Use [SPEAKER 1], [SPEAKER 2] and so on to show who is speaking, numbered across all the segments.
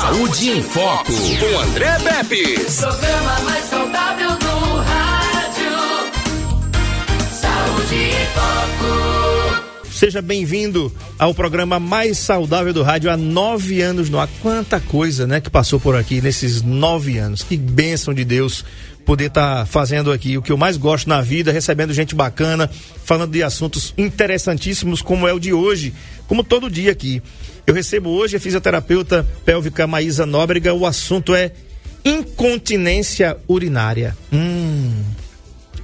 [SPEAKER 1] Saúde em Foco, com André Pepe.
[SPEAKER 2] Programa mais saudável do rádio. Saúde em Foco.
[SPEAKER 3] Seja bem-vindo ao programa mais saudável do rádio há nove anos no ar. Quanta coisa, né, que passou por aqui nesses nove anos. Que bênção de Deus poder estar tá fazendo aqui o que eu mais gosto na vida, recebendo gente bacana, falando de assuntos interessantíssimos como é o de hoje, como todo dia aqui. Eu recebo hoje a fisioterapeuta pélvica Maísa Nóbrega. O assunto é incontinência urinária. Hum,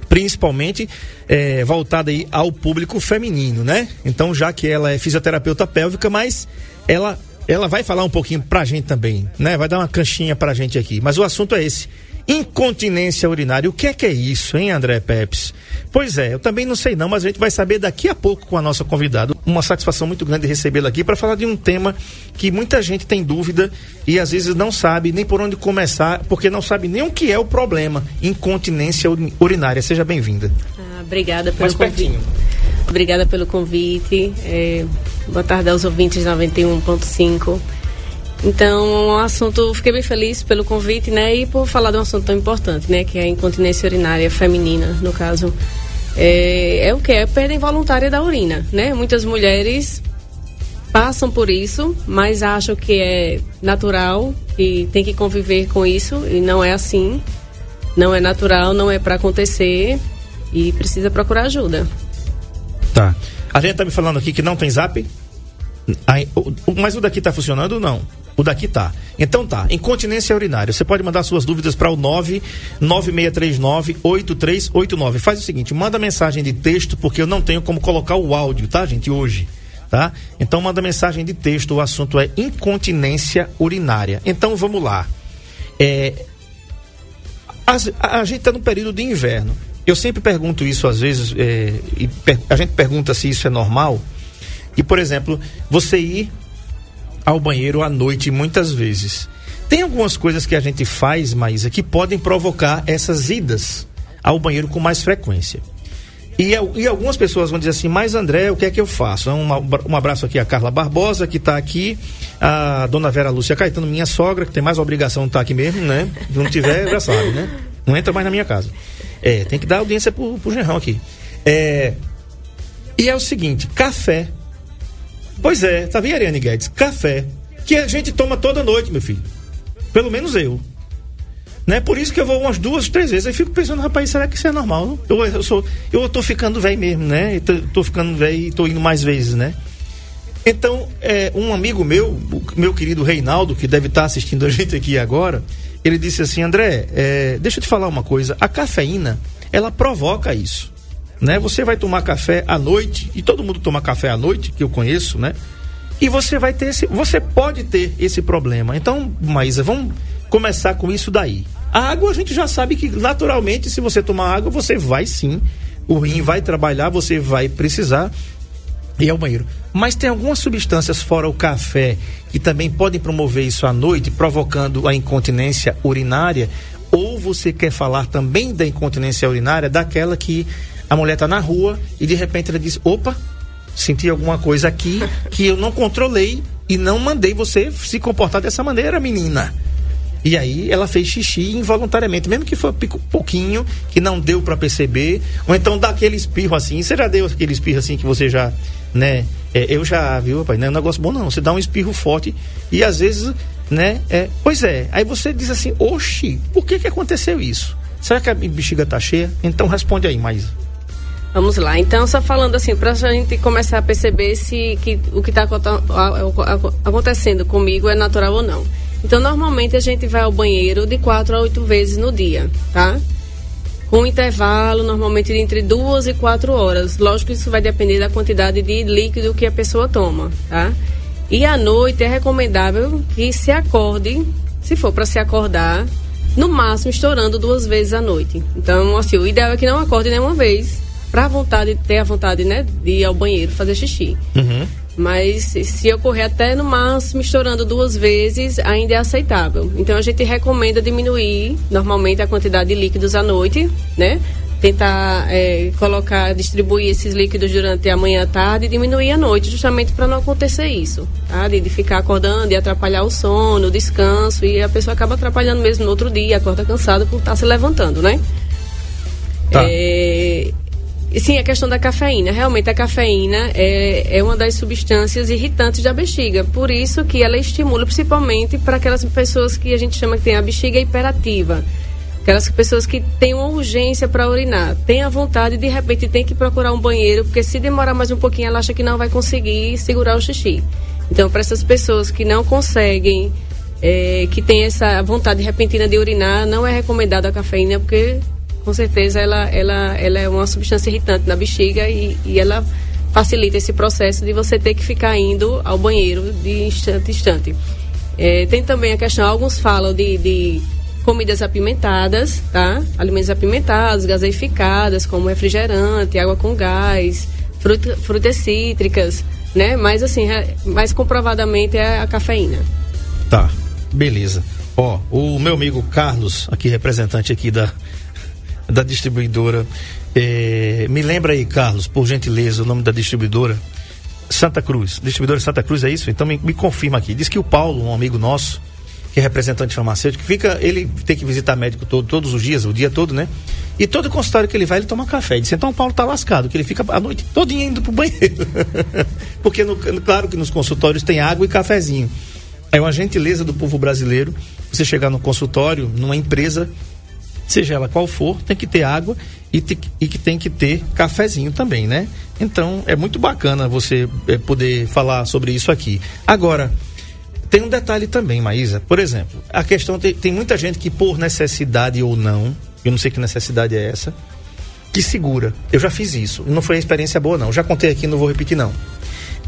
[SPEAKER 3] principalmente é, voltada aí ao público feminino, né? Então, já que ela é fisioterapeuta pélvica, mas ela ela vai falar um pouquinho pra gente também, né? Vai dar uma canchinha pra gente aqui. Mas o assunto é esse. Incontinência urinária. O que é que é isso, hein, André Peps? Pois é, eu também não sei não, mas a gente vai saber daqui a pouco com a nossa convidada. Uma satisfação muito grande recebê-la aqui para falar de um tema que muita gente tem dúvida e às vezes não sabe nem por onde começar, porque não sabe nem o que é o problema. Incontinência urinária. Seja bem-vinda.
[SPEAKER 4] Ah, obrigada pelo
[SPEAKER 3] Mais
[SPEAKER 4] convite.
[SPEAKER 3] pertinho.
[SPEAKER 4] Obrigada pelo convite. É, boa tarde aos ouvintes 91.5. Então, um assunto, fiquei bem feliz pelo convite, né, e por falar de um assunto tão importante, né, que é a incontinência urinária feminina, no caso. É, é o que? É perda involuntária da urina, né? Muitas mulheres passam por isso, mas acham que é natural e tem que conviver com isso, e não é assim. Não é natural, não é para acontecer e precisa procurar ajuda.
[SPEAKER 3] Tá. A gente tá me falando aqui que não tem zap? Mas o daqui tá funcionando ou não? O daqui tá. Então tá. Incontinência urinária. Você pode mandar suas dúvidas para o 996398389. Faz o seguinte, manda mensagem de texto, porque eu não tenho como colocar o áudio, tá, gente, hoje. Tá? Então manda mensagem de texto, o assunto é incontinência urinária. Então vamos lá. É, as- a, a gente está no período de inverno. Eu sempre pergunto isso às vezes, é, e per- a gente pergunta se isso é normal. E, por exemplo, você ir ao banheiro à noite muitas vezes. Tem algumas coisas que a gente faz, Maísa, que podem provocar essas idas ao banheiro com mais frequência. E, e algumas pessoas vão dizer assim, mas André, o que é que eu faço? Um, abra- um abraço aqui a Carla Barbosa, que está aqui, a dona Vera Lúcia Caetano, minha sogra, que tem mais obrigação de estar aqui mesmo, né? Se não tiver, já sabe, né? Não entra mais na minha casa. É, tem que dar audiência pro, pro genrão aqui. É, e é o seguinte, café. Pois é, tá vendo, Ariane Guedes? Café. Que a gente toma toda noite, meu filho. Pelo menos eu. Né? Por isso que eu vou umas duas, três vezes. Aí fico pensando, rapaz, será que isso é normal? Eu, eu sou, eu tô ficando velho mesmo, né? Tô, tô ficando velho e tô indo mais vezes, né? Então, é, um amigo meu, meu querido Reinaldo, que deve estar assistindo a gente aqui agora, ele disse assim, André, é, deixa eu te falar uma coisa, a cafeína, ela provoca isso. Né? Você vai tomar café à noite, e todo mundo toma café à noite, que eu conheço, né? E você vai ter esse, você pode ter esse problema. Então, Maísa, vamos começar com isso daí. A água a gente já sabe que naturalmente, se você tomar água, você vai sim, o rim vai trabalhar, você vai precisar ir ao banheiro. Mas tem algumas substâncias fora o café que também podem promover isso à noite, provocando a incontinência urinária. Ou você quer falar também da incontinência urinária, daquela que a mulher está na rua e de repente ela diz: opa, senti alguma coisa aqui que eu não controlei e não mandei você se comportar dessa maneira, menina. E aí ela fez xixi involuntariamente, mesmo que foi pouquinho, que não deu para perceber, ou então dá aquele espirro assim. Você já deu aquele espirro assim que você já, né? é, eu já, viu, rapaz? Não é um negócio bom não. Você dá um espirro forte e às vezes, né? É, pois é. Aí você diz assim, oxi, por que que aconteceu isso? Será que a bexiga tá cheia? Então responde aí, Maísa.
[SPEAKER 4] Vamos lá. Então, só falando assim, para a gente começar a perceber se que, o que está acontecendo comigo é natural ou não. Então, normalmente a gente vai ao banheiro de 4 a 8 vezes no dia, tá? Com um intervalo, normalmente entre duas e quatro horas. Lógico que isso vai depender da quantidade de líquido que a pessoa toma, tá? E à noite é recomendável que se acorde, se for para se acordar, no máximo estourando duas vezes à noite. Então, assim, o ideal é que não acorde nenhuma vez, para vontade ter a vontade, né, de ir ao banheiro fazer xixi.
[SPEAKER 3] Uhum.
[SPEAKER 4] Mas se ocorrer até no máximo estourando duas vezes, ainda é aceitável. Então a gente recomenda diminuir normalmente a quantidade de líquidos à noite, né? tentar é, colocar, distribuir esses líquidos durante a manhã à tarde e diminuir à noite, justamente para não acontecer isso, tá? De, de, ficar acordando e atrapalhar o sono, o descanso, e a pessoa acaba atrapalhando mesmo no outro dia, acorda cansada por estar se levantando, né? Tá. É, sim, a questão da cafeína. Realmente, a cafeína é, é uma das substâncias irritantes da bexiga. Por isso que ela estimula, principalmente para aquelas pessoas que a gente chama que tem a bexiga hiperativa Aquelas pessoas que têm uma urgência para urinar, têm a vontade de repente tem que procurar um banheiro, porque se demorar mais um pouquinho ela acha que não vai conseguir segurar o xixi. Então, para essas pessoas que não conseguem, é, que têm essa vontade repentina de urinar, não é recomendada a cafeína, porque com certeza ela, ela, ela é uma substância irritante na bexiga e, e ela facilita esse processo de você ter que ficar indo ao banheiro de instante a instante. É, tem também a questão, alguns falam de, de comidas apimentadas, tá? Alimentos apimentados, gaseificadas, como refrigerante, água com gás, fruta, frutas cítricas, né? Mas assim, mais comprovadamente é a cafeína.
[SPEAKER 3] Tá, beleza. Ó, o meu amigo Carlos, aqui representante aqui da, da distribuidora, é, me lembra aí, Carlos, por gentileza, o nome da distribuidora. Santa Cruz, distribuidora Santa Cruz, é isso? Então me, me confirma aqui. Diz que o Paulo, um amigo nosso, que é representante farmacêutico, fica, ele tem que visitar médico todo, todos os dias, o dia todo, né? E todo consultório que ele vai, ele toma café. Disse, então o Paulo tá lascado, que ele fica a noite toda indo pro banheiro. Porque, no, claro que nos consultórios tem água e cafezinho. É uma gentileza do povo brasileiro você chegar no consultório, numa empresa, seja ela qual for, tem que ter água e, te, e que tem que ter cafezinho também, né? Então é muito bacana você é, poder falar sobre isso aqui. Agora, tem um detalhe também, Maísa. Por exemplo, a questão tem, tem muita gente que, por necessidade ou não, eu não sei que necessidade é essa, que segura. Eu já fiz isso. Não foi uma experiência boa, não. Já contei aqui, não vou repetir, não.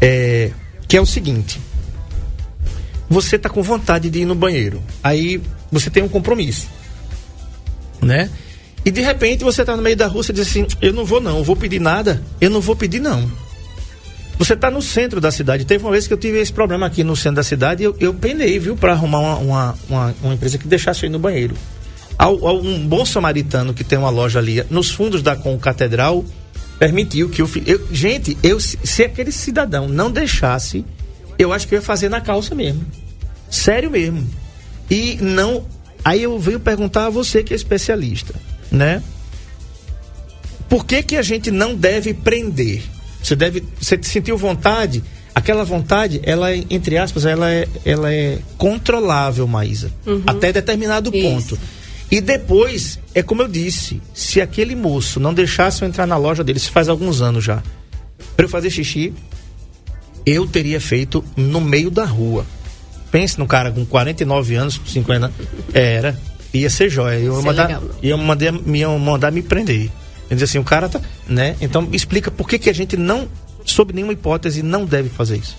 [SPEAKER 3] É, que é o seguinte: você está com vontade de ir no banheiro. Aí você tem um compromisso. Né? E de repente você está no meio da rua e diz assim: Eu não vou, não, eu vou pedir nada. Eu não vou pedir, não. Você está no centro da cidade. Teve uma vez que eu tive esse problema aqui no centro da cidade eu, eu penei, viu, para arrumar uma, uma, uma, uma, empresa que deixasse no banheiro. Ao, ao, um bom samaritano que tem uma loja ali nos fundos da com catedral permitiu que eu, eu gente, eu se aquele cidadão não deixasse, eu acho que eu ia fazer na calça mesmo. Sério mesmo. E não, aí eu venho perguntar a você que é especialista, né? Por que que a gente não deve prender? Você deve, você sentiu vontade, aquela vontade, ela é, entre aspas, ela é, ela é controlável, Maísa, uhum. até determinado Isso. ponto. E depois, é como eu disse, se aquele moço não deixasse eu entrar na loja dele, se faz alguns anos já, para eu fazer xixi, eu teria feito no meio da rua. Pense no cara com 49 anos, 50 era, ia ser jóia. Eu ia mandar, legal, ia mandar, ia mandar me prender. Ele diz assim, o cara tá, né? Então explica por que, que a gente não, sob nenhuma hipótese, não deve fazer isso.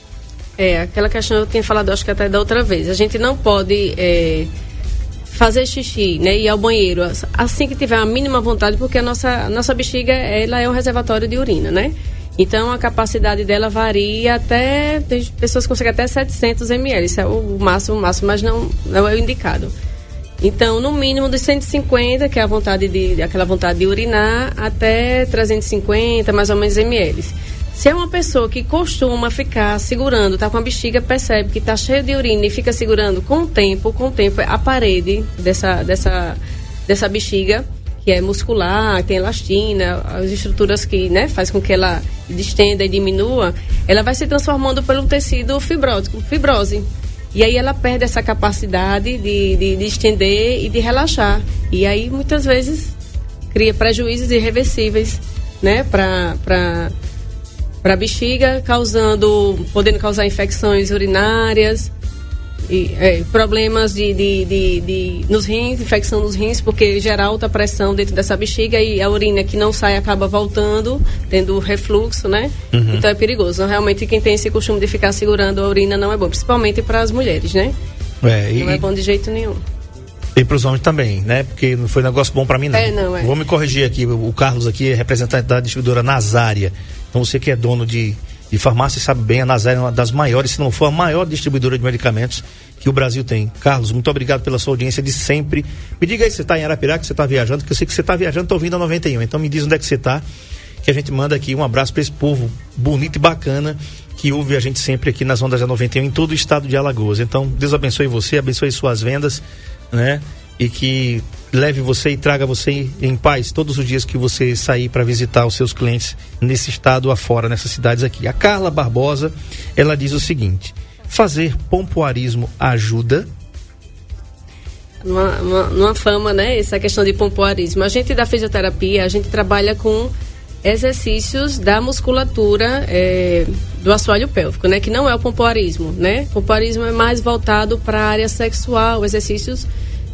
[SPEAKER 4] É, aquela questão eu tinha falado, acho que até da outra vez. A gente não pode é, fazer xixi, né? Ir ao banheiro assim que tiver a mínima vontade, porque a nossa, a nossa bexiga, ela é um reservatório de urina, né? Então a capacidade dela varia até. Tem pessoas que conseguem até 700 ml. Isso é o máximo, o máximo, mas não, não é o indicado. Então, no mínimo dos 150, que é a vontade de, aquela vontade de urinar, até 350, mais ou menos ml. Se é uma pessoa que costuma ficar segurando, tá com a bexiga, percebe que tá cheio de urina e fica segurando com o tempo, com o tempo, a parede dessa, dessa, dessa bexiga, que é muscular, tem elastina, as estruturas que, né, faz com que ela distenda e diminua, ela vai se transformando pelo tecido fibrótico, fibrose. E aí ela perde essa capacidade de, de, de estender e de relaxar. E aí muitas vezes cria prejuízos irreversíveis, né, para a bexiga, causando, podendo causar infecções urinárias, e, é, problemas de, de, de, de, nos rins, infecção nos rins, porque gera alta pressão dentro dessa bexiga e a urina que não sai acaba voltando, tendo refluxo, né? Uhum. Então é perigoso. Realmente quem tem esse costume de ficar segurando a urina não é bom, principalmente para as mulheres, né? É, e, não é bom de jeito nenhum.
[SPEAKER 3] E para os homens também, né? Porque não foi um negócio bom para mim, não. É, não é. Vou me corrigir aqui. O Carlos aqui é representante da distribuidora Nazária. Então você que é dono de de farmácia sabe bem, a Nazaré é uma das maiores, se não for a maior distribuidora de medicamentos que o Brasil tem. Carlos, muito obrigado pela sua audiência de sempre. Me diga aí se você está em Arapiraca, que você está viajando, que eu sei que você está viajando, estou ouvindo a 91. Então me diz onde é que você está, que a gente manda aqui um abraço para esse povo bonito e bacana que ouve a gente sempre aqui nas ondas da 91 em todo o estado de Alagoas. Então, Deus abençoe você, abençoe suas vendas, né? E que leve você e traga você em paz todos os dias que você sair para visitar os seus clientes nesse estado afora, nessas cidades aqui. A Carla Barbosa, ela diz o seguinte: fazer pompoarismo ajuda?
[SPEAKER 4] Numa, numa, numa fama, né? Essa questão de pompoarismo. A gente da fisioterapia, a gente trabalha com exercícios da musculatura é, do assoalho pélvico, né? Que não é o pompoarismo, né? O pompoarismo é mais voltado para a área sexual, exercícios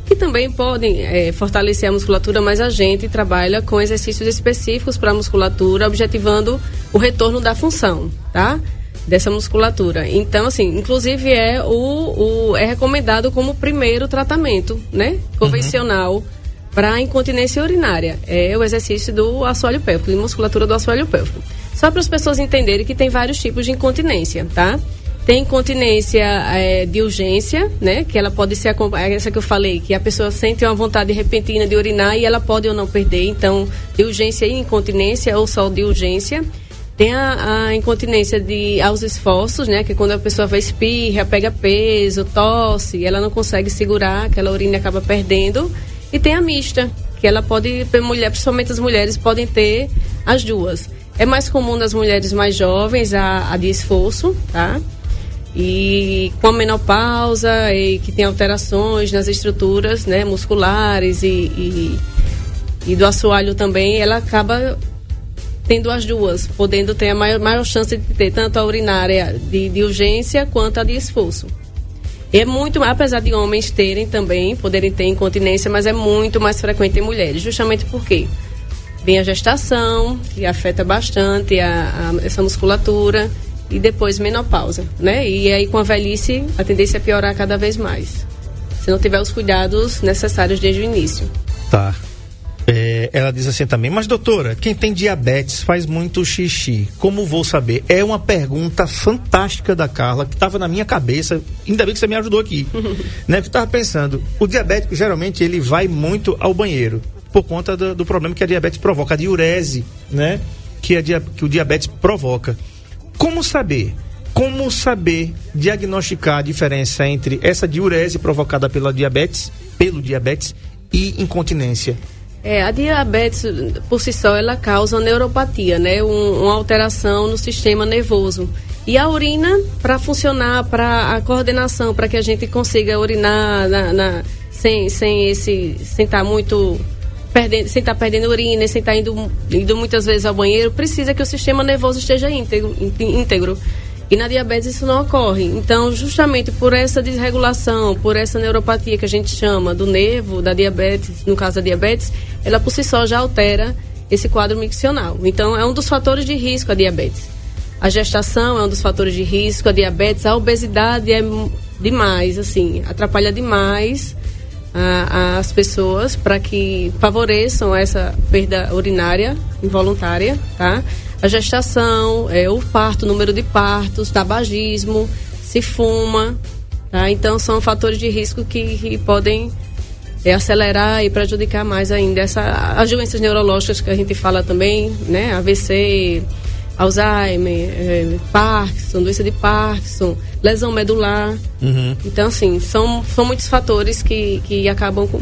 [SPEAKER 4] que também podem é, fortalecer a musculatura, mas a gente trabalha com exercícios específicos para a musculatura, objetivando o retorno da função, tá? Dessa musculatura. Então, assim, inclusive é o, o é recomendado como primeiro tratamento, né? Convencional. Uhum para a incontinência urinária. É o exercício do assoalho pélvico, de musculatura do assoalho pélvico. Só para as pessoas entenderem que tem vários tipos de incontinência, tá? Tem incontinência é, de urgência, né? Que ela pode ser essa que eu falei, que a pessoa sente uma vontade repentina de urinar e ela pode ou não perder. Então, de urgência e incontinência ou só de urgência. Tem a, a, incontinência de aos esforços, né? Que é quando a pessoa vai espirra, pega peso, tosse, ela não consegue segurar, aquela urina acaba perdendo. E tem a mista, que ela pode, mulher, principalmente as mulheres, podem ter as duas. É mais comum nas mulheres mais jovens a, a de esforço, tá? E com a menopausa e que tem alterações nas estruturas né, musculares e, e, e do assoalho também, ela acaba tendo as duas, podendo ter a maior, maior chance de ter tanto a urinária de, de urgência quanto a de esforço. É muito, apesar de homens terem também, poderem ter incontinência, mas é muito mais frequente em mulheres, justamente porque vem a gestação, que afeta bastante a, a, essa musculatura, e depois menopausa, né? E aí com a velhice a tendência é piorar cada vez mais, se não tiver os cuidados necessários desde o início.
[SPEAKER 3] Tá. É, ela diz assim também, mas doutora, quem tem diabetes faz muito xixi. Como vou saber? É uma pergunta fantástica da Carla, que estava na minha cabeça. Ainda bem que você me ajudou aqui. né? Porque eu estava pensando, o diabético geralmente ele vai muito ao banheiro, por conta do, do problema que a diabetes provoca, a diurese, né? Que, a, que o diabetes provoca. Como saber? Como saber diagnosticar a diferença entre essa diurese provocada pela diabetes, pelo diabetes e incontinência?
[SPEAKER 4] É, a diabetes, por si só, ela causa neuropatia, né? Um, uma alteração no sistema nervoso. E a urina, para funcionar, para a coordenação, para que a gente consiga urinar na, na, sem, sem esse, sem estar tá muito perdendo, sem estar tá perdendo urina, sem estar tá indo, indo muitas vezes ao banheiro, precisa que o sistema nervoso esteja íntegro. íntegro. E na diabetes isso não ocorre. Então, justamente por essa desregulação, por essa neuropatia que a gente chama do nervo da diabetes, no caso da diabetes, ela por si só já altera esse quadro miccional. Então, é um dos fatores de risco a diabetes. A gestação é um dos fatores de risco, a diabetes, a obesidade é demais, assim, atrapalha demais as pessoas para que favoreçam essa perda urinária involuntária, tá? a gestação, é, o parto, número de partos, tabagismo, se fuma. Tá? Então, são fatores de risco que, que podem é, acelerar e prejudicar mais ainda essa, as doenças neurológicas que a gente fala também, né? AVC, Alzheimer, é, Parkinson, doença de Parkinson, lesão medular. Uhum. Então, assim, são, são muitos fatores que, que acabam com,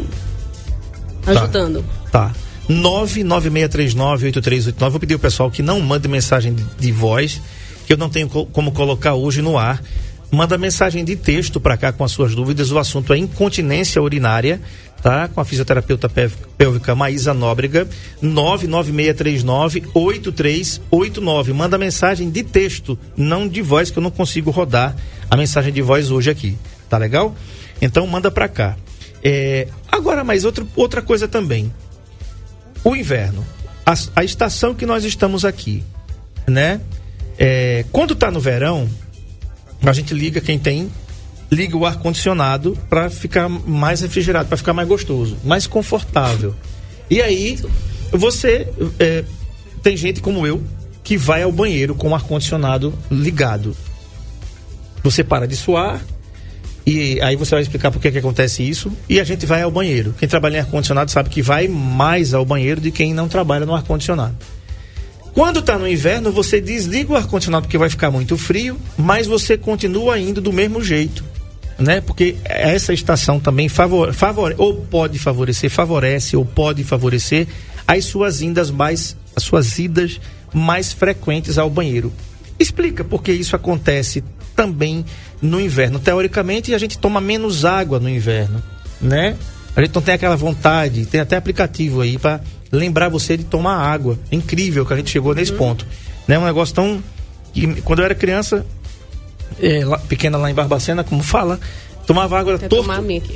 [SPEAKER 4] ajudando.
[SPEAKER 3] Tá. tá. 996398389. Vou pedir ao pessoal que não mande mensagem de, de voz, que eu não tenho co como colocar hoje no ar. Manda mensagem de texto para cá com as suas dúvidas. O assunto é incontinência urinária, tá? Com a fisioterapeuta pélvica Maísa Nóbrega, 996398389. Manda mensagem de texto, não de voz, que eu não consigo rodar a mensagem de voz hoje aqui. Tá legal? Então manda para cá. É, agora, mais outra, outra coisa também o inverno, a, a estação que nós estamos aqui, né? É, quando está no verão, a gente liga quem tem liga o ar condicionado para ficar mais refrigerado, para ficar mais gostoso, mais confortável. E aí você é, tem gente como eu que vai ao banheiro com o ar-condicionado ligado. Você para de suar, e aí você vai explicar por que, que acontece isso. E a gente vai ao banheiro. Quem trabalha em ar-condicionado sabe que vai mais ao banheiro que quem não trabalha no ar-condicionado. Quando está no inverno, você desliga o ar-condicionado porque vai ficar muito frio, mas você continua indo do mesmo jeito. Né? Porque essa estação também favore, favore, ou pode favorecer, favorece ou pode favorecer as suas indas mais, as suas idas mais frequentes ao banheiro. Explica por que isso acontece também no inverno. Teoricamente, a gente toma menos água no inverno, né? A gente não tem aquela vontade, tem até aplicativo aí para lembrar você de tomar água. É incrível que a gente chegou nesse uhum. ponto. Né? Um negócio tão. Que, quando eu era criança, é, lá, pequena lá em Barbacena, como fala, tomava água Quer torto.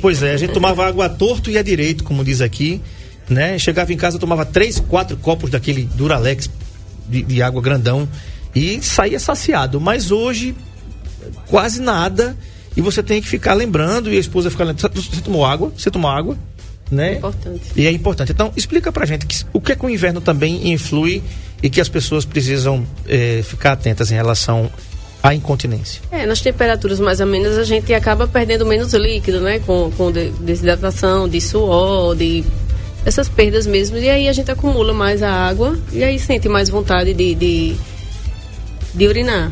[SPEAKER 3] Pois é, a gente tomava água torto e a direito, como diz aqui. Né? Chegava em casa, tomava três, quatro copos daquele Duralex de, de água grandão e saía saciado. Mas hoje quase nada e você tem que ficar lembrando e a esposa fica lembrando. Você tomou água? Você tomou água? Né?
[SPEAKER 4] É importante.
[SPEAKER 3] E é importante. Então, explica pra gente que, o que é que o inverno também influi e que as pessoas precisam é, ficar atentas em relação à incontinência.
[SPEAKER 4] É, nas temperaturas mais ou menos a gente acaba perdendo menos líquido, né? Com, com desidratação, de suor, de essas perdas mesmo. E aí a gente acumula mais a água e aí sente mais vontade de, de, de urinar.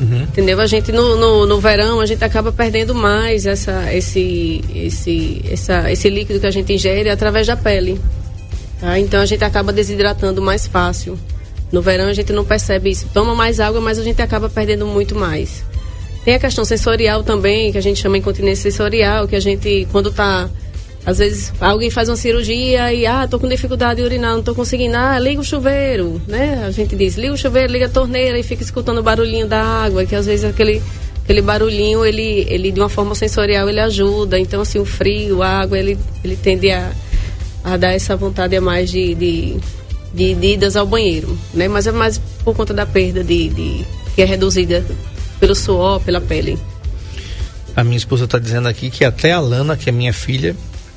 [SPEAKER 4] Uhum. Entendeu? A gente no, no, no, verão a gente acaba perdendo mais essa, esse, esse, essa, esse líquido que a gente ingere através da pele. Tá? Então a gente acaba desidratando mais fácil. No verão a gente não percebe isso. Toma mais água, mas a gente acaba perdendo muito mais. Tem a questão sensorial também, que a gente chama incontinência sensorial, que a gente, quando está às vezes alguém faz uma cirurgia e, ah, tô com dificuldade de urinar, não tô conseguindo, ah, liga o chuveiro, né? A gente diz, liga o chuveiro, liga a torneira e fica escutando o barulhinho da água, que às vezes aquele, aquele barulhinho, ele, ele de uma forma sensorial, ele ajuda. Então, assim, o frio, a água, ele, ele tende a, a dar essa vontade a mais de, de, de, de idas ao banheiro, né? Mas é mais por conta da perda de, de que é reduzida pelo suor, pela pele.
[SPEAKER 3] A minha esposa está dizendo aqui que até a Lana, que é minha filha,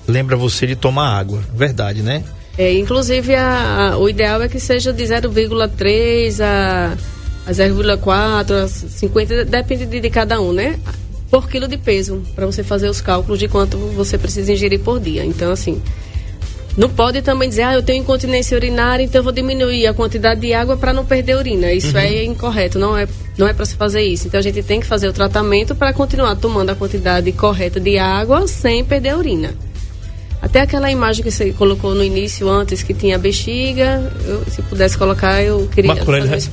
[SPEAKER 3] lembra você de tomar água. Verdade, né?
[SPEAKER 4] É, inclusive, a, a, o ideal é que seja de 0,3 a, a 0,4, a 50, depende de, de, cada um, né? Por quilo de peso, para você fazer os cálculos de quanto você precisa ingerir por dia. Então, assim, não pode também dizer, ah, eu tenho incontinência urinária, então eu vou diminuir a quantidade de água para não perder urina. Isso uhum. é incorreto, não é, não é para se fazer isso. Então a gente tem que fazer o tratamento para continuar tomando a quantidade correta de água sem perder urina. Até aquela imagem que você colocou no início antes, que tinha a bexiga, eu, se pudesse colocar, eu queria
[SPEAKER 3] uma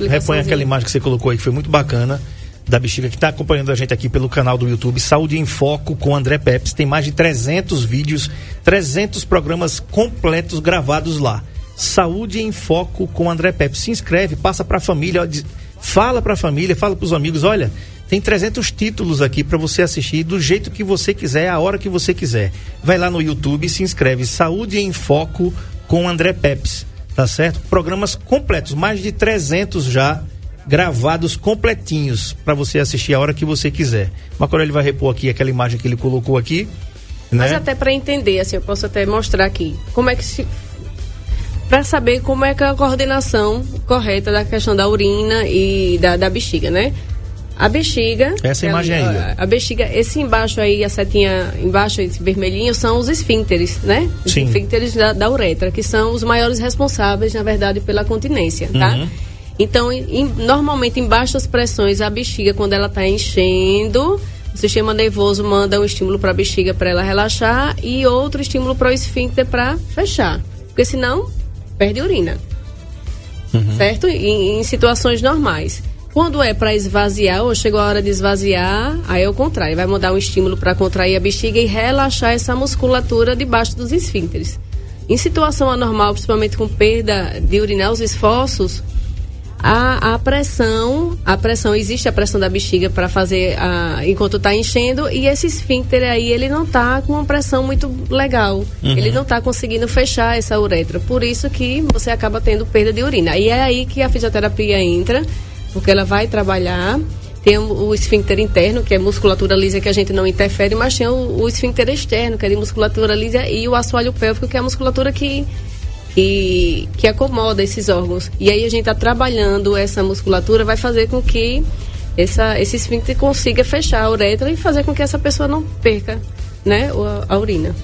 [SPEAKER 3] repõe aquela imagem que você colocou aí, que foi muito bacana, da bexiga, que está acompanhando a gente aqui pelo canal do YouTube, Saúde em Foco com André Peps. Tem mais de 300 vídeos, 300 programas completos gravados lá. Saúde em Foco com André Peps. Se inscreve, passa para a família, fala para a família, fala para os amigos, olha, tem 300 títulos aqui para você assistir do jeito que você quiser, a hora que você quiser. Vai lá no YouTube e se inscreve Saúde em Foco com André Peps, tá certo? Programas completos, mais de 300 já gravados completinhos para você assistir a hora que você quiser. Macoro ele vai repor aqui aquela imagem que ele colocou aqui. Né?
[SPEAKER 4] Mas até para entender, assim, eu posso até mostrar aqui como é que se para saber como é que é a coordenação correta da questão da urina e da, da bexiga, né? A bexiga.
[SPEAKER 3] Essa imagem aí.
[SPEAKER 4] A, a, bexiga, esse embaixo aí, a setinha embaixo, esse vermelhinho, são os esfíncteres, né? Os
[SPEAKER 3] Sim.
[SPEAKER 4] esfíncteres da, da, uretra, que são os maiores responsáveis, na verdade, pela continência, tá? Uhum. Então, em, normalmente, em baixas pressões, a bexiga, quando ela está enchendo, o sistema nervoso manda um estímulo para a bexiga para ela relaxar e outro estímulo para o esfíncter para fechar. Porque senão, perde urina. Uhum. Certo? Em, em situações normais. Quando é para esvaziar, ou chegou a hora de esvaziar, aí é o contrário. Vai mandar um estímulo para contrair a bexiga e relaxar essa musculatura debaixo dos esfíncteres. Em situação anormal, principalmente com perda de urinar os esforços, a, a pressão, a pressão, existe a pressão da bexiga para fazer a, enquanto está enchendo e esse esfíncter aí ele não está com uma pressão muito legal. Uhum. Ele não está conseguindo fechar essa uretra. Por isso que você acaba tendo perda de urina. E é aí que a fisioterapia entra porque ela vai trabalhar. Tem o, esfíncter interno, que é musculatura lisa que a gente não interfere, mas tem o, o esfíncter externo, que é de musculatura lisa, e o assoalho pélvico, que é a musculatura que que, que acomoda esses órgãos. E aí a gente está trabalhando essa musculatura, vai fazer com que essa, esse esfíncter consiga fechar a uretra e fazer com que essa pessoa não perca né, a, a urina.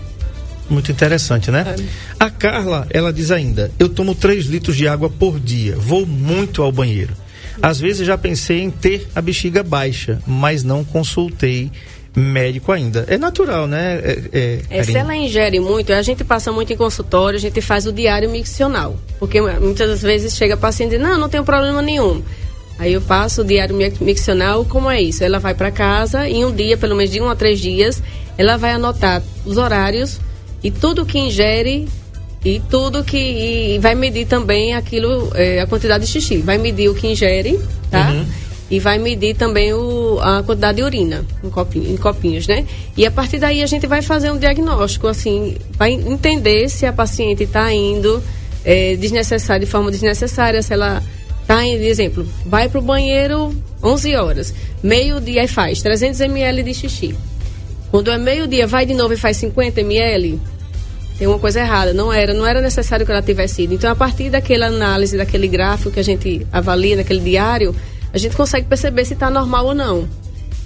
[SPEAKER 3] Muito interessante, né?
[SPEAKER 4] É.
[SPEAKER 3] A Carla, ela diz ainda: eu tomo 3 litros de água por dia, vou muito ao banheiro. Às vezes já pensei em ter a bexiga baixa, mas não consultei médico ainda. É natural, né? É, é,
[SPEAKER 4] É, se ela ingere muito, a gente passa muito em consultório, a gente faz o diário miccional. Porque muitas vezes chega paciente e diz, não, não tem problema nenhum. Aí eu passo o diário mi- miccional, como é isso? Ela vai para casa, em um dia, pelo menos de um a três dias, ela vai anotar os horários e tudo que ingere e tudo que. E vai medir também aquilo, é, a quantidade de xixi. Vai medir o que ingere, tá? E vai medir também o, a quantidade de urina em, copinho- em copinhos, né? E a partir daí a gente vai fazer um diagnóstico, assim, vai entender se a paciente está indo é, desnecessária, de forma desnecessária, se ela está em, exemplo, vai para o banheiro 11 horas, meio-dia e faz 300 ml de xixi. Quando é meio-dia, vai de novo e faz 50 ml, tem uma coisa errada. Não era, não era necessário que ela tivesse ido. Então, a partir daquela análise, daquele gráfico que a gente avalia naquele diário, a gente consegue perceber se está normal ou não.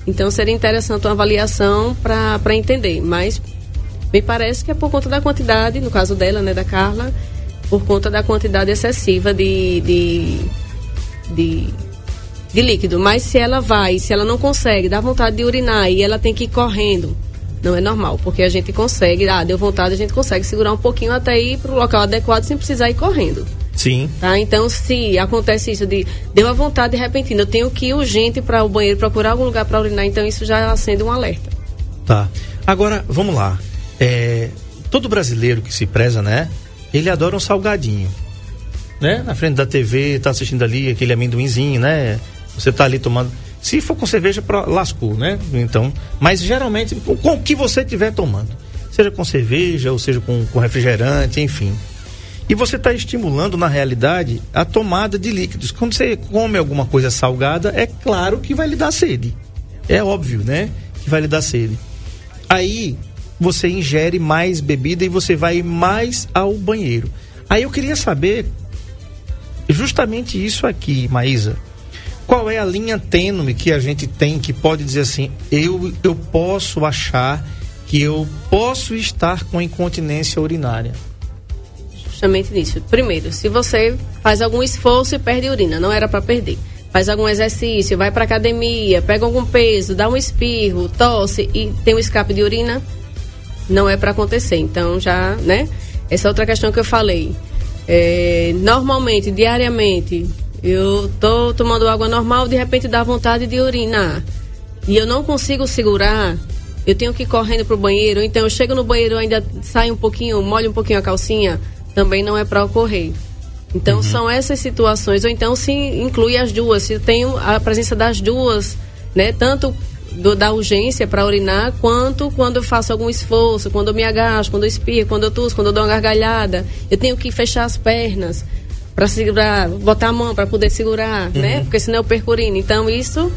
[SPEAKER 4] Então, seria interessante uma avaliação para entender. Mas me parece que é por conta da quantidade, no caso dela, né, da Carla, por conta da quantidade excessiva de, de, de, de líquido. Mas se ela vai, se ela não consegue, dá vontade de urinar e ela tem que ir correndo, não é normal, porque a gente consegue, ah, deu vontade, a gente consegue segurar um pouquinho até ir para o local adequado sem precisar ir correndo.
[SPEAKER 3] Sim.
[SPEAKER 4] Tá? Então, se acontece isso de deu a vontade repentina, eu tenho que ir urgente para o banheiro procurar algum lugar para urinar, então isso já acende um alerta.
[SPEAKER 3] Tá. Agora, vamos lá. É, todo brasileiro que se preza, né? Ele adora um salgadinho. Né? Na frente da TV, tá assistindo ali aquele amendoinzinho, né? Você tá ali tomando. Se for com cerveja, pra- lascou, né? Então, mas geralmente, com com o que você estiver tomando. Seja com cerveja, ou seja com, com refrigerante, enfim. E você está estimulando, na realidade, a tomada de líquidos. Quando você come alguma coisa salgada, é claro que vai lhe dar sede. É óbvio, né? Que vai lhe dar sede. Aí você ingere mais bebida e você vai mais ao banheiro. Aí eu queria saber justamente isso aqui, Maísa. Qual é a linha tênue que a gente tem que pode dizer assim, eu, eu posso achar que eu posso estar com incontinência urinária?
[SPEAKER 4] Justamente nisso. Primeiro, se você faz algum esforço e perde urina, não era para perder. Faz algum exercício, vai para academia, pega algum peso, dá um espirro, tosse e tem um escape de urina, não é para acontecer. Então já, né? Essa é outra questão que eu falei. É, normalmente, diariamente, eu tô tomando água normal, de repente dá vontade de urinar. E eu não consigo segurar, eu tenho que ir correndo pro banheiro, então eu chego no banheiro ainda sai um pouquinho, molho um pouquinho a calcinha, também não é para ocorrer. Então são essas situações, ou então se inclui as duas, se tenho a presença das duas, né, tanto do- da urgência para urinar, quanto quando eu faço algum esforço, quando eu me agacho, quando eu espirro, quando eu tusso, quando eu dou uma gargalhada, eu tenho que fechar as pernas para segurar, botar a mão para poder segurar, né? Porque senão eu perco urina. Então isso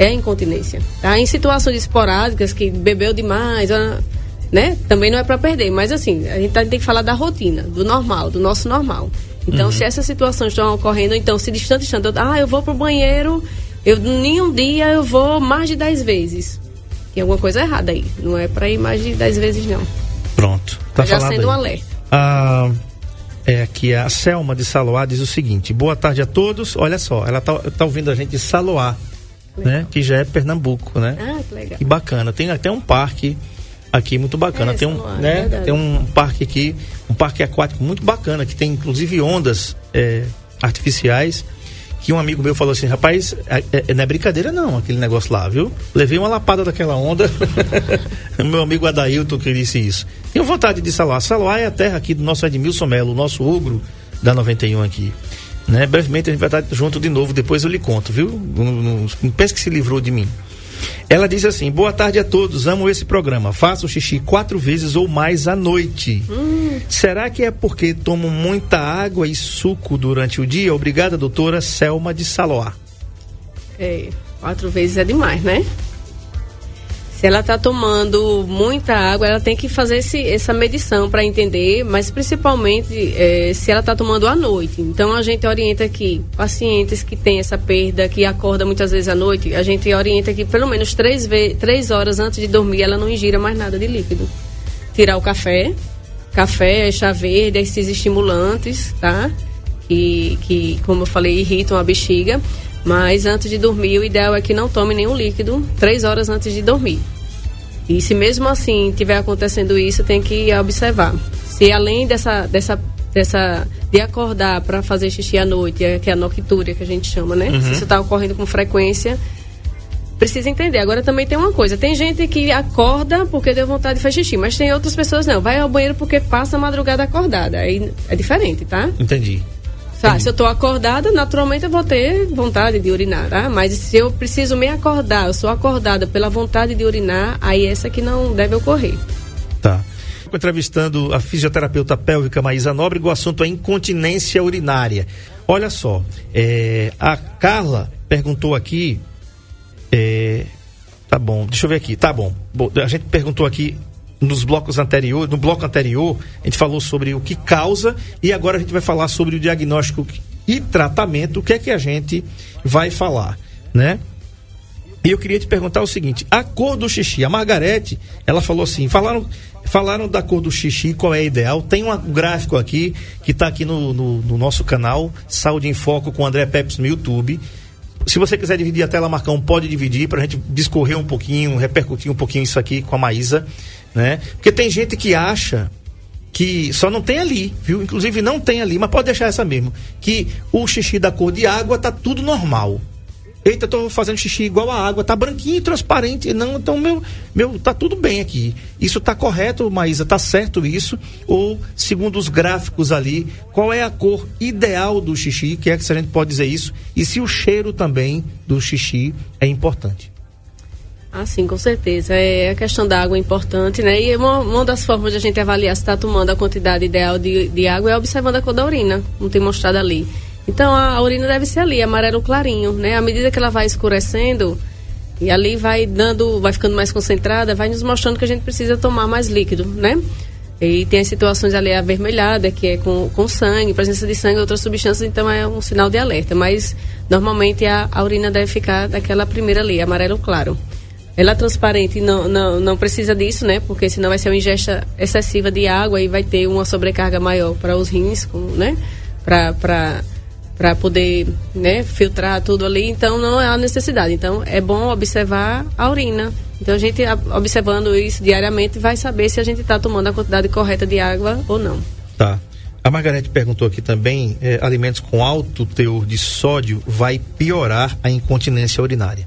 [SPEAKER 4] é incontinência. Tá? Em situações esporádicas que bebeu demais, né? Também não é para perder, mas assim, a gente tá- tem que falar da rotina, do normal, do nosso normal. Então, se essas situações estão ocorrendo, então se distante, distante, ah, eu vou pro banheiro, eu em um dia eu vou mais de 10 vezes. Tem alguma coisa errada aí. Não é para ir mais de 10 vezes não.
[SPEAKER 3] Pronto. Tá
[SPEAKER 4] Já sendo um
[SPEAKER 3] aí.
[SPEAKER 4] alerta.
[SPEAKER 3] Ah, é aqui a Selma de Saloá diz o seguinte: boa tarde a todos. Olha só, ela tá, tá ouvindo a gente de Saloá, né? Que já é Pernambuco, né?
[SPEAKER 4] Ah, que legal.
[SPEAKER 3] Que bacana. Tem até um parque aqui muito bacana.
[SPEAKER 4] É,
[SPEAKER 3] tem um, né?
[SPEAKER 4] verdade.
[SPEAKER 3] Tem um parque aqui, um parque aquático muito bacana que tem inclusive ondas é, artificiais. Que um amigo meu falou assim, rapaz, é, é- não é brincadeira não, aquele negócio lá, viu? Levei uma lapada daquela onda. meu amigo Adailton que disse isso. Tenho vontade de Saloá. Saloá é a terra aqui do nosso Edmilson Melo, o nosso ogro da 91 aqui. Né? Brevemente a gente vai estar junto de novo, depois eu lhe conto, viu? Não, não, não pense que se livrou de mim. Ela diz assim: Boa tarde a todos, amo esse programa. Faço xixi quatro vezes ou mais à noite. Será que é porque tomo muita água e suco durante o dia? Obrigada, doutora Selma de Saloá.
[SPEAKER 4] É, quatro vezes é demais, né? Se ela está tomando muita água, ela tem que fazer esse, essa medição para entender, mas principalmente é, se ela está tomando à noite. Então a gente orienta aqui pacientes que têm essa perda, que acorda muitas vezes à noite, a gente orienta que pelo menos três, três horas antes de dormir ela não ingira mais nada de líquido. Tirar o café, café, chá verde, esses estimulantes, tá? Que, que, como eu falei, irritam a bexiga. Mas antes de dormir, o ideal é que não tome nenhum líquido três horas antes de dormir. E se mesmo assim tiver acontecendo isso, tem que observar. Se além dessa, dessa, dessa de acordar para fazer xixi à noite, é, que é a noctúria que a gente chama, né? Uhum. Se isso está ocorrendo com frequência, precisa entender. Agora também tem uma coisa, tem gente que acorda porque deu vontade de fazer xixi, mas tem outras pessoas não, vai ao banheiro porque passa a madrugada acordada. Aí é diferente, tá?
[SPEAKER 3] Entendi.
[SPEAKER 4] Tá, se eu estou acordada, naturalmente eu vou ter vontade de urinar, tá? Mas se eu preciso me acordar, eu sou acordada pela vontade de urinar, aí essa que não deve ocorrer.
[SPEAKER 3] Tá. Entrevistando a fisioterapeuta pélvica Maísa Nobre, o assunto é incontinência urinária. Olha só, é, a Carla perguntou aqui. É, tá bom, deixa eu ver aqui. Tá bom a gente perguntou aqui nos blocos anteriores, no bloco anterior, a gente falou sobre o que causa e agora a gente vai falar sobre o diagnóstico e tratamento, o que é que a gente vai falar, né? E eu queria te perguntar o seguinte: a cor do xixi, a Margarete, ela falou assim, falaram, falaram da cor do xixi, qual é a ideal. Tem um gráfico aqui que está aqui no, no, no, nosso canal, Saúde em Foco com André Peps no YouTube. Se você quiser dividir a tela, Marcão, pode dividir para a gente discorrer um pouquinho, repercutir um pouquinho isso aqui com a Maísa né? Porque tem gente que acha que só não tem ali, viu? Inclusive não tem ali, mas pode deixar essa mesmo, que o xixi da cor de água tá tudo normal. Eita, tô fazendo xixi igual a água, tá branquinho e transparente. Não, então meu, meu, tá tudo bem aqui. Isso tá correto, Maísa, tá certo isso? Ou, segundo os gráficos ali, qual é a cor ideal do xixi? Que é que a gente pode dizer isso? E se o cheiro também do xixi é importante?
[SPEAKER 4] Ah, sim, com certeza. É, a questão da água é importante, né? E uma, uma das formas de a gente avaliar se está tomando a quantidade ideal de, de água é observando a cor da urina, não tem mostrado ali. Então a, urina deve ser ali, amarelo clarinho, né? À medida que ela vai escurecendo e ali vai dando, vai ficando mais concentrada, vai nos mostrando que a gente precisa tomar mais líquido, né? E tem as situações ali avermelhada, que é com, com sangue, presença de sangue e outras substâncias, então é um sinal de alerta. Mas normalmente a, a urina deve ficar daquela primeira ali, amarelo claro. Ela é transparente não, não, não precisa disso, né? Porque senão vai ser uma ingesta excessiva de água e vai ter uma sobrecarga maior para os rins, né? Para poder né, filtrar tudo ali. Então, não há necessidade. Então, é bom observar a urina. Então, a gente, observando isso diariamente, vai saber se a gente está tomando a quantidade correta de água ou não.
[SPEAKER 3] Tá. A Margarete perguntou aqui também: é, alimentos com alto teor de sódio vai piorar a incontinência urinária?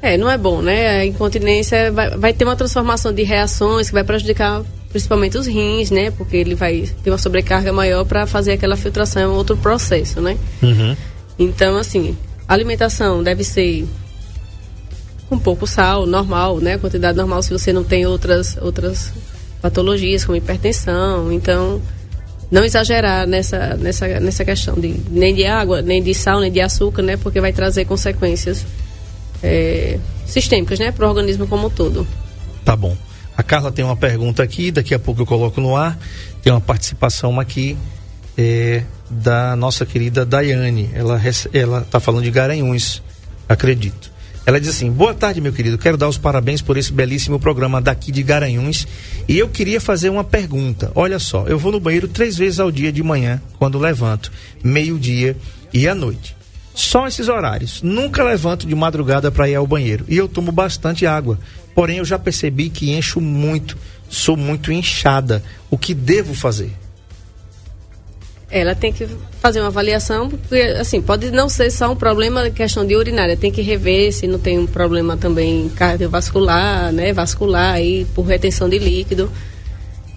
[SPEAKER 4] É, não é bom, né? A incontinência vai, vai ter uma transformação de reações que vai prejudicar principalmente os rins, né? Porque ele vai ter uma sobrecarga maior para fazer aquela filtração, é um outro processo, né?
[SPEAKER 3] Uhum.
[SPEAKER 4] Então, assim, a alimentação deve ser com pouco sal, normal, né? Quantidade normal se você não tem outras, outras patologias como hipertensão. Então, não exagerar nessa, nessa, nessa questão de nem de água, nem de sal, nem de açúcar, né? Porque vai trazer consequências é, sistêmicas, né, para o organismo como um todo.
[SPEAKER 3] Tá bom. A Carla tem uma pergunta aqui, daqui a pouco eu coloco no ar. Tem uma participação aqui é, da nossa querida Daiane. Ela está falando de Garanhuns, acredito. Ela diz assim: Boa tarde, meu querido. Quero dar os parabéns por esse belíssimo programa daqui de Garanhuns. E eu queria fazer uma pergunta. Olha só, eu vou no banheiro três vezes ao dia de manhã, quando levanto, meio-dia e à noite. Só esses horários. Nunca levanto de madrugada para ir ao banheiro. E eu tomo bastante água. Porém, eu já percebi que encho muito. Sou muito inchada. O que devo fazer?
[SPEAKER 4] Ela tem que fazer uma avaliação, porque, assim, pode não ser só um problema questão de urinária, tem que rever se não tem um problema também cardiovascular, né, vascular aí, por retenção de líquido.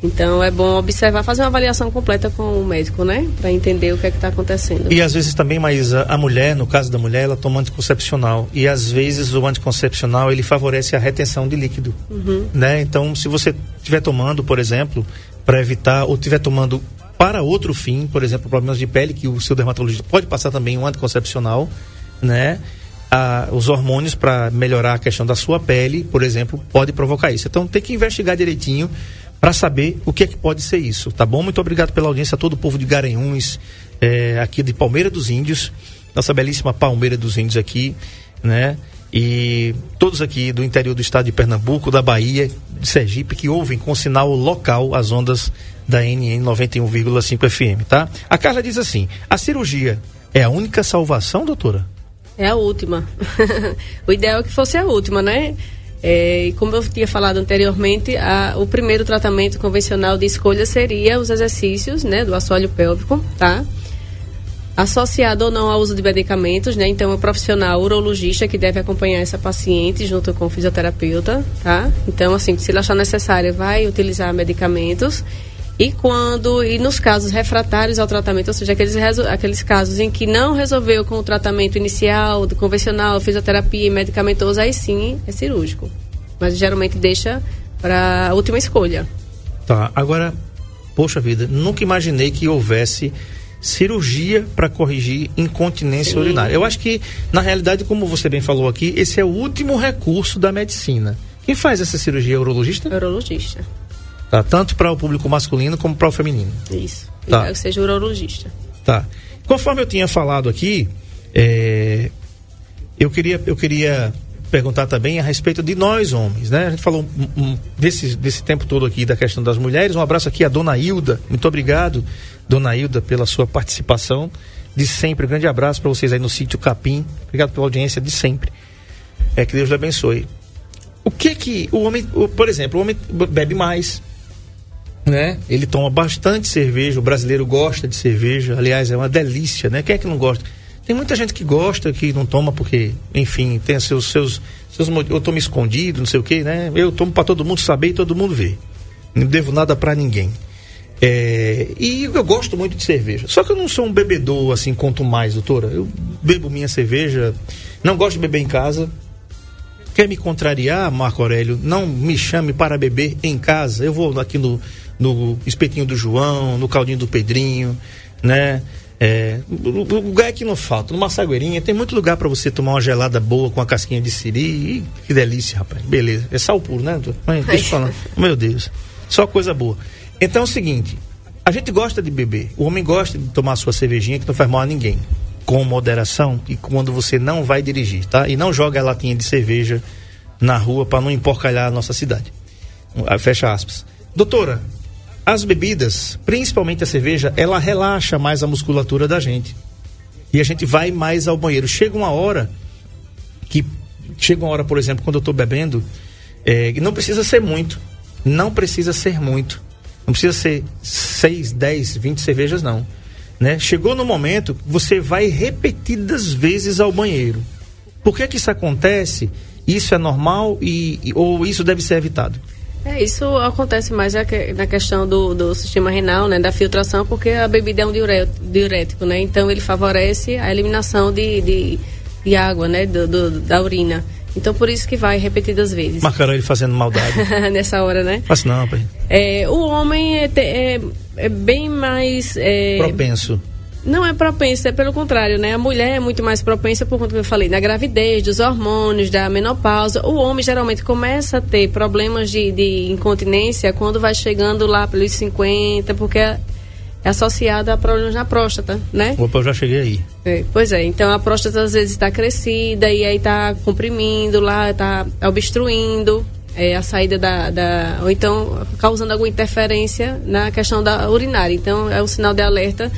[SPEAKER 4] Então é bom observar, fazer uma avaliação completa com o médico, né? Para entender o que é que está acontecendo.
[SPEAKER 3] E às vezes também, mas a, mulher, no caso da mulher, ela toma anticoncepcional. E às vezes o anticoncepcional ele favorece a retenção de líquido.
[SPEAKER 4] Uhum.
[SPEAKER 3] Né? Então, se você estiver tomando, por exemplo, para evitar, ou estiver tomando para outro fim, por exemplo, problemas de pele, que o seu dermatologista pode passar também um anticoncepcional, né? a, os hormônios para melhorar a questão da sua pele, por exemplo, pode provocar isso. Então tem que investigar direitinho para saber o que é que pode ser isso, tá bom? Muito obrigado pela audiência a todo o povo de Garanhuns, é, aqui de Palmeira dos Índios, nossa belíssima Palmeira dos Índios aqui, né? E todos aqui do interior do estado de Pernambuco, da Bahia, de Sergipe, que ouvem com sinal local as ondas da NN 91,5 FM, tá? A Carla diz assim: a cirurgia é a única salvação, doutora?
[SPEAKER 4] É a última. o ideal é que fosse a última, né? É, e como eu tinha falado anteriormente, a, o primeiro tratamento convencional de escolha seria os exercícios, né, do assoalho pélvico, tá? Associado ou não ao uso de medicamentos, né? Então, é o profissional urologista que deve acompanhar essa paciente junto com o fisioterapeuta, tá? Então, assim, se ele achar necessário, vai utilizar medicamentos e quando, e nos casos refratários ao tratamento, ou seja, aqueles, aqueles casos em que não resolveu com o tratamento inicial, convencional, fisioterapia e medicamentoso, aí sim é cirúrgico. Mas geralmente deixa para a última escolha.
[SPEAKER 3] Tá, agora, poxa vida, nunca imaginei que houvesse cirurgia para corrigir incontinência sim. urinária. Eu acho que, na realidade, como você bem falou aqui, esse é o último recurso da medicina. Quem faz essa cirurgia é urologista?
[SPEAKER 4] Urologista.
[SPEAKER 3] Tá? Tanto para o público masculino como para o feminino.
[SPEAKER 4] Isso. Tá. Que seja urologista.
[SPEAKER 3] Tá. Conforme eu tinha falado aqui, é, eu, queria, eu queria perguntar também a respeito de nós homens, né? A gente falou um, um, desse, desse tempo todo aqui da questão das mulheres. Um abraço aqui a Dona Hilda. Muito obrigado, Dona Hilda, pela sua participação de sempre. Um grande abraço para vocês aí no sítio Capim. Obrigado pela audiência de sempre. É que Deus lhe abençoe. O que que o homem, por exemplo, o homem bebe mais, né? Ele toma bastante cerveja, o brasileiro gosta de cerveja, aliás, é uma delícia, né? Quem é que não gosta? Tem muita gente que gosta, que não toma porque, enfim, tem seus seus seus eu tomo escondido, não sei o quê, né? Eu tomo para todo mundo saber e todo mundo ver. Não devo nada para ninguém. É, e eu gosto muito de cerveja. Só que eu não sou um bebedor assim, quanto mais, doutora. Eu bebo minha cerveja, não gosto de beber em casa, Quer me contrariar, Marco Aurélio? Não me chame para beber em casa. Eu vou aqui no, no espetinho do João, no caldinho do Pedrinho, né? É, lugar que não falta, numa sagueirinha, tem muito lugar para você tomar uma gelada boa com a casquinha de siri. Ih, que delícia, rapaz. Beleza. É sal puro, né? Mas, deixa eu falar. Meu Deus. Só coisa boa. Então é o seguinte: a gente gosta de beber. O homem gosta de tomar sua cervejinha que não faz mal a ninguém com moderação e quando você não vai dirigir, tá? E não joga a latinha de cerveja na rua para não emporcalhar a nossa cidade. Ah, fecha aspas. Doutora, as bebidas, principalmente a cerveja, ela relaxa mais a musculatura da gente. E a gente vai mais ao banheiro. Chega uma hora que chega uma hora, por exemplo, quando eu estou bebendo, é, não precisa ser muito. Não precisa ser muito. Não precisa ser 6, 10, 20 cervejas, não né? Chegou no momento você vai repetidas vezes ao banheiro. Por que que isso acontece? Isso é normal e, ou isso deve ser evitado?
[SPEAKER 4] É, isso acontece mais na questão do, do sistema renal, né, da filtração, porque a bebida é um diurético, né? Então ele favorece a eliminação de, de, de água, né, do, do, da urina. Então por isso que vai repetidas vezes.
[SPEAKER 3] Marcaram ele fazendo maldade.
[SPEAKER 4] Nessa hora, né?
[SPEAKER 3] Faz não, pai.
[SPEAKER 4] É, o homem é, é, é bem mais. É...
[SPEAKER 3] Propenso.
[SPEAKER 4] Não é propenso, é pelo contrário, né? A mulher é muito mais propensa por conta que eu falei, da gravidez, dos hormônios, da menopausa. O homem geralmente começa a ter problemas de, de incontinência quando vai chegando lá pelos 50, porque é, é associado a problemas na próstata, né?
[SPEAKER 3] Opa, eu já cheguei aí.
[SPEAKER 4] É, pois é, então a próstata às vezes está crescida e aí está comprimindo lá, está obstruindo é, a saída da, da, ou então causando alguma interferência na questão da urinária. Então é um sinal de alerta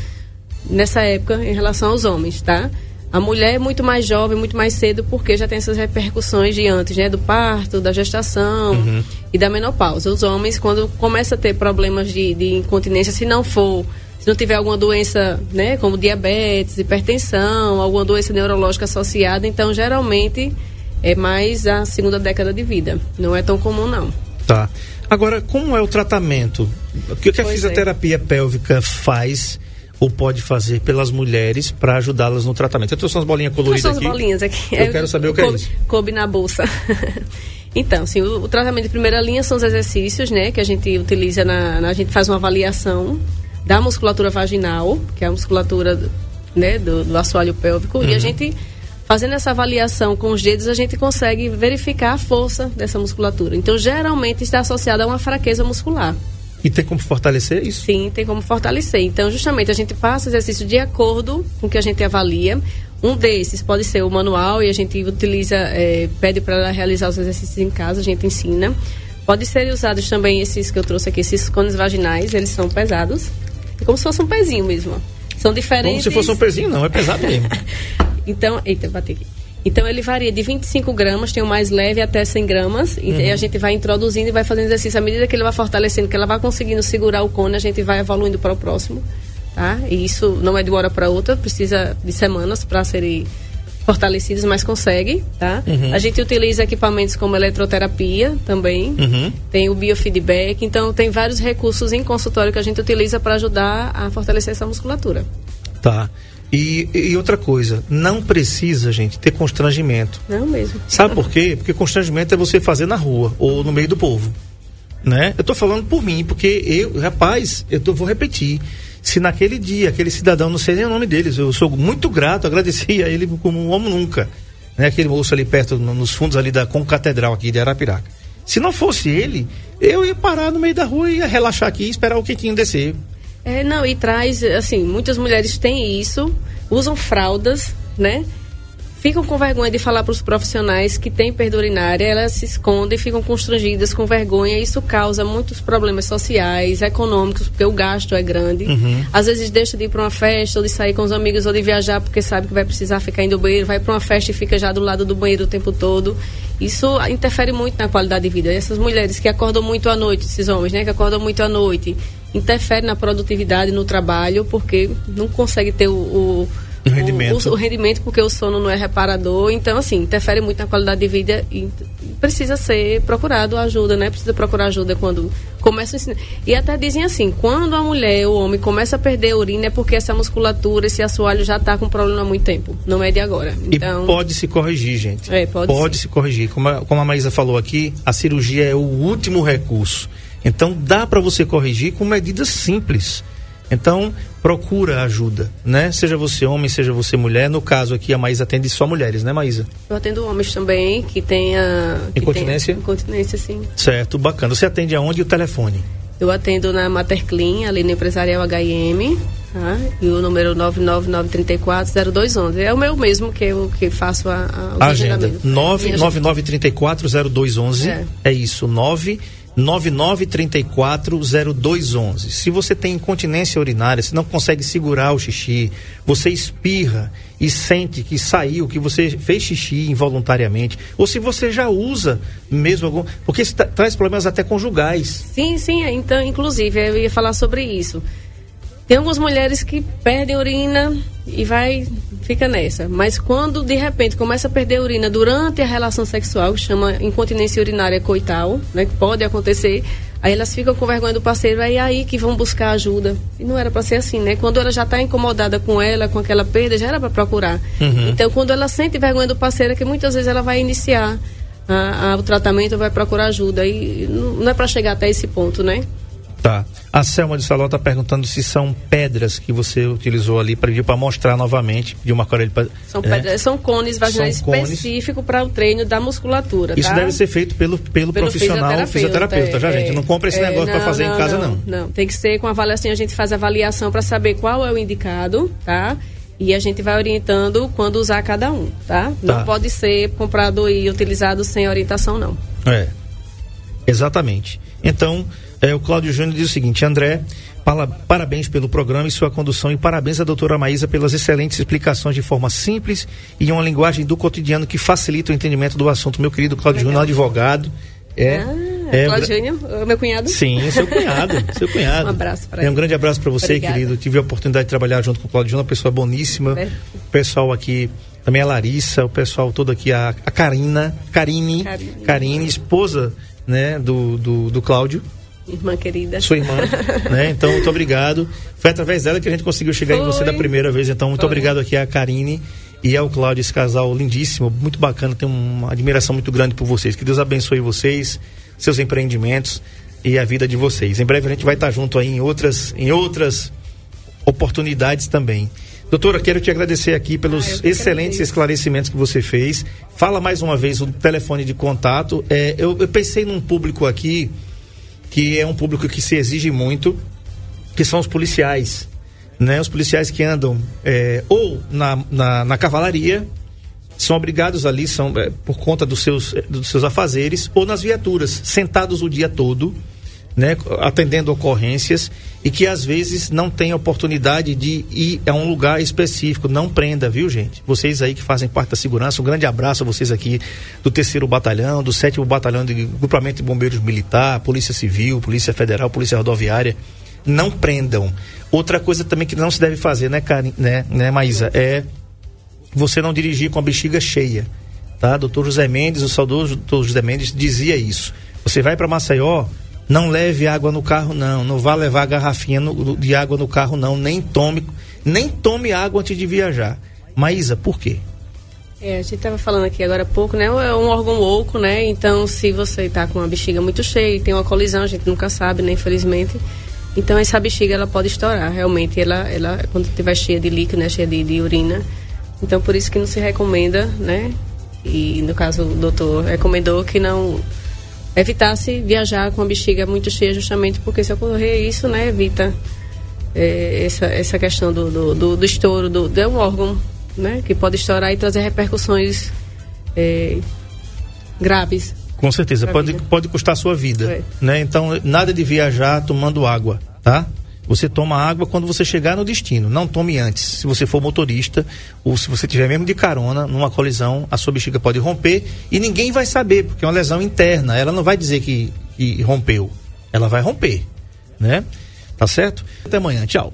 [SPEAKER 4] nessa época em relação aos homens, tá? A mulher é muito mais jovem, muito mais cedo, porque já tem essas repercussões de antes, né? Do parto, da gestação uhum. e da menopausa. Os homens, quando começa a ter problemas de, de incontinência, se não for se não tiver alguma doença, né, como diabetes, hipertensão, alguma doença neurológica associada, então geralmente é mais a segunda década de vida. Não é tão comum, não.
[SPEAKER 3] Tá. Agora, como é o tratamento? O que, que a pois é. fisioterapia é. pélvica faz ou pode fazer pelas mulheres para ajudá-las no tratamento? Eu trouxe umas bolinhas coloridas aqui.
[SPEAKER 4] As bolinhas aqui.
[SPEAKER 3] Eu, quero saber o que é
[SPEAKER 4] coube,
[SPEAKER 3] é isso.
[SPEAKER 4] Coube na bolsa. então, sim, o, o, tratamento de primeira linha são os exercícios, né, que a gente utiliza na, na a gente faz uma avaliação da musculatura vaginal, que é a musculatura, né, do, do assoalho pélvico, uhum. e a uhum. gente fazendo essa avaliação com os dedos, a gente consegue verificar a força dessa musculatura. Então, geralmente está associada a uma fraqueza muscular.
[SPEAKER 3] E tem como fortalecer isso?
[SPEAKER 4] Sim, tem como fortalecer. Então, justamente, a gente passa exercício de acordo com o que a gente avalia. Um desses pode ser o manual e a gente utiliza, é, pede para realizar os exercícios em casa, a gente ensina. Pode ser usados também esses que eu trouxe aqui, esses cones vaginais, eles são pesados. É como se fosse um pezinho mesmo. São diferentes.
[SPEAKER 3] Como se fosse um pezinho, não, é pesado mesmo.
[SPEAKER 4] então, eita, bati aqui. Então ele varia de 25 gramas, tem o mais leve até 100 gramas. E uhum. a gente vai introduzindo e vai fazendo exercício. À medida que ele vai fortalecendo, que ela vai conseguindo segurar o cone, a gente vai evoluindo para o próximo. Tá? E isso não é de uma hora para outra, precisa de semanas para serem fortalecidos, mas consegue, tá? Uhum. A gente utiliza equipamentos como eletroterapia também, uhum. tem o biofeedback, então tem vários recursos em consultório que a gente utiliza para ajudar a fortalecer essa musculatura.
[SPEAKER 3] Tá. E, e, outra coisa, não precisa, gente, ter constrangimento.
[SPEAKER 4] Não mesmo.
[SPEAKER 3] Sabe por quê? Porque constrangimento é você fazer na rua ou no meio do povo. Né? Eu tô falando por mim, porque eu, rapaz, eu tô, vou repetir. Se naquele dia, aquele cidadão, não sei nem o nome deles, eu sou muito grato, agradeci a ele como um homem nunca. Né? Aquele moço ali perto, nos fundos ali da Concatedral aqui de Arapiraca. Se não fosse ele, eu ia parar no meio da rua e ia relaxar aqui e esperar o quentinho descer.
[SPEAKER 4] É, não, e traz, assim, muitas mulheres têm isso, usam fraldas, né? Ficam com vergonha de falar para os profissionais que têm perda urinária, elas se escondem, ficam constrangidas, com vergonha. Isso causa muitos problemas sociais, econômicos, porque o gasto é grande. Uhum. Às vezes deixa de ir para uma festa, ou de sair com os amigos, ou de viajar, porque sabe que vai precisar ficar indo ao banheiro, vai para uma festa e fica já do lado do banheiro o tempo todo. Isso interfere muito na qualidade de vida. Essas mulheres que acordam muito à noite, esses homens, né, que acordam muito à noite, interfere na produtividade, no trabalho, porque não consegue ter o, o
[SPEAKER 3] o rendimento.
[SPEAKER 4] O, o, rendimento, porque o sono não é reparador. Então, assim, interfere muito na qualidade de vida e precisa ser procurado ajuda, né? Precisa procurar ajuda quando começa a ensinar. E até dizem assim, quando a mulher, o homem, começa a perder a urina é porque essa musculatura, esse assoalho já está com problema há muito tempo. Não é de agora.
[SPEAKER 3] Então, e pode se corrigir, gente.
[SPEAKER 4] É, pode,
[SPEAKER 3] pode se corrigir. Como a, como a Maísa falou aqui, a cirurgia é o último recurso. Então dá para você corrigir com medidas simples. Então procura ajuda, né? Seja você homem, seja você mulher. No caso aqui a Maísa atende só mulheres, né, Maísa?
[SPEAKER 4] Eu atendo homens também que tenha
[SPEAKER 3] que incontinência.
[SPEAKER 4] Tenha incontinência, sim.
[SPEAKER 3] Certo, bacana. Você atende aonde e o telefone?
[SPEAKER 4] Eu atendo na Materclean, ali no Empresarial HM, tá? e o número 999340211. É o meu mesmo que eu que faço a,
[SPEAKER 3] a, a agenda. 999340211. É. é isso, 9 99340211. Se você tem incontinência urinária, se não consegue segurar o xixi, você espirra e sente que saiu, que você fez xixi involuntariamente, ou se você já usa mesmo algum, porque isso traz problemas até conjugais.
[SPEAKER 4] Sim, sim, então inclusive eu ia falar sobre isso. Tem algumas mulheres que perdem urina e vai fica nessa. Mas quando de repente começa a perder urina durante a relação sexual, que chama incontinência urinária coital, né, que pode acontecer, aí elas ficam com vergonha do parceiro, aí é aí que vão buscar ajuda. E não era para ser assim, né? Quando ela já está incomodada com ela, com aquela perda, já era para procurar. Uhum. Então, quando ela sente vergonha do parceiro, é que muitas vezes ela vai iniciar a, a, o tratamento, vai procurar ajuda. E não é para chegar até esse ponto, né?
[SPEAKER 3] Tá. A Selma de Saló está perguntando se são pedras que você utilizou ali para para mostrar novamente, de uma aquarela
[SPEAKER 4] São é. pedras, são cones vaginais específicos para o treino da musculatura,
[SPEAKER 3] Isso
[SPEAKER 4] tá?
[SPEAKER 3] deve ser feito pelo, pelo, pelo profissional fisioterapeuta, fisioterapeuta é, já, gente. Não compra esse é, negócio para fazer
[SPEAKER 4] não,
[SPEAKER 3] em casa,
[SPEAKER 4] não, não. Não, tem que ser com avaliação, a gente faz avaliação para saber qual é o indicado, tá? E a gente vai orientando quando usar cada um, tá? tá? Não pode ser comprado e utilizado sem orientação, não.
[SPEAKER 3] É. Exatamente. Então, é, o Cláudio Júnior diz o seguinte: André, para, parabéns pelo programa e sua condução e parabéns à doutora Maísa pelas excelentes explicações de forma simples e em uma linguagem do cotidiano que facilita o entendimento do assunto. Meu querido Cláudio Júnior, advogado. É,
[SPEAKER 4] ah, é, Cláudio Júnior, meu cunhado?
[SPEAKER 3] Sim, seu cunhado, seu cunhado.
[SPEAKER 4] Um abraço para
[SPEAKER 3] ele. É um grande abraço para você, Obrigada. querido. Tive a oportunidade de trabalhar junto com o Cláudio Júnior, uma pessoa boníssima. É. O pessoal aqui, também a Larissa, o pessoal todo aqui, a, a Karina, Karine, Karine, Karine, esposa né, do, do, do Cláudio.
[SPEAKER 4] Irmã querida.
[SPEAKER 3] Sua irmã, né? Então, muito obrigado. Foi através dela que a gente conseguiu chegar Foi. em você da primeira vez. Então, muito Foi. obrigado aqui a Karine e ao Cláudio, esse casal lindíssimo, muito bacana. Tenho uma admiração muito grande por vocês. Que Deus abençoe vocês, seus empreendimentos e a vida de vocês. Em breve a gente vai estar junto aí em outras, em outras oportunidades também. Doutora, quero te agradecer aqui pelos
[SPEAKER 4] Ah,
[SPEAKER 3] excelentes esclarecimentos que você fez. Fala mais uma vez o telefone de contato. É, eu, eu pensei num público aqui que é um público que se exige muito, que são os policiais. Né? Os policiais que andam é, ou na, na, na cavalaria, são obrigados ali, são é, por conta dos seus, é, dos seus afazeres, ou nas viaturas, sentados o dia todo, né, atendendo ocorrências e que às vezes não tem oportunidade de ir a um lugar específico. Não prenda, viu, gente? Vocês aí que fazem parte da segurança, um grande abraço a vocês aqui do terceiro batalhão, do sétimo batalhão de grupamento de bombeiros militar, Polícia Civil, Polícia Federal, Polícia Rodoviária. Não prendam. Outra coisa também que não se deve fazer, né, Karen, né, né Maísa, é você não dirigir com a bexiga cheia, tá? Doutor José Mendes, o saudoso doutor José Mendes dizia isso. Você vai para Maceió, não leve água no carro não, não vá levar garrafinha no- de água no carro não, nem tome, nem tome água antes de viajar. Maísa, por quê?
[SPEAKER 4] É, a gente estava falando aqui agora há pouco, né? É um órgão oco, né? Então, se você está com a bexiga muito cheia e tem uma colisão, a gente nunca sabe, né? Infelizmente. Então, essa bexiga, ela pode estourar. Realmente, ela, ela quando estiver cheia de líquido, né? Cheia de, de urina. Então, por isso que não se recomenda, né? E, no caso, o doutor recomendou que não evitasse viajar com a bexiga muito cheia, justamente porque se ocorrer isso, né? Evita é, essa, essa questão do, do, do, do estouro do, um órgão, né? Que pode estourar e trazer repercussões é, graves.
[SPEAKER 3] Com certeza, pode,
[SPEAKER 4] vida.
[SPEAKER 3] pode custar a sua vida.
[SPEAKER 4] É.
[SPEAKER 3] Né? Então, nada de viajar tomando água, tá? Você toma água quando você chegar no destino, não tome antes. Se você for motorista ou se você tiver mesmo de carona, numa colisão, a sua bexiga pode romper e ninguém vai saber, porque é uma lesão interna. Ela não vai dizer que, que rompeu. Ela vai romper, né? Tá certo? Até amanhã, tchau.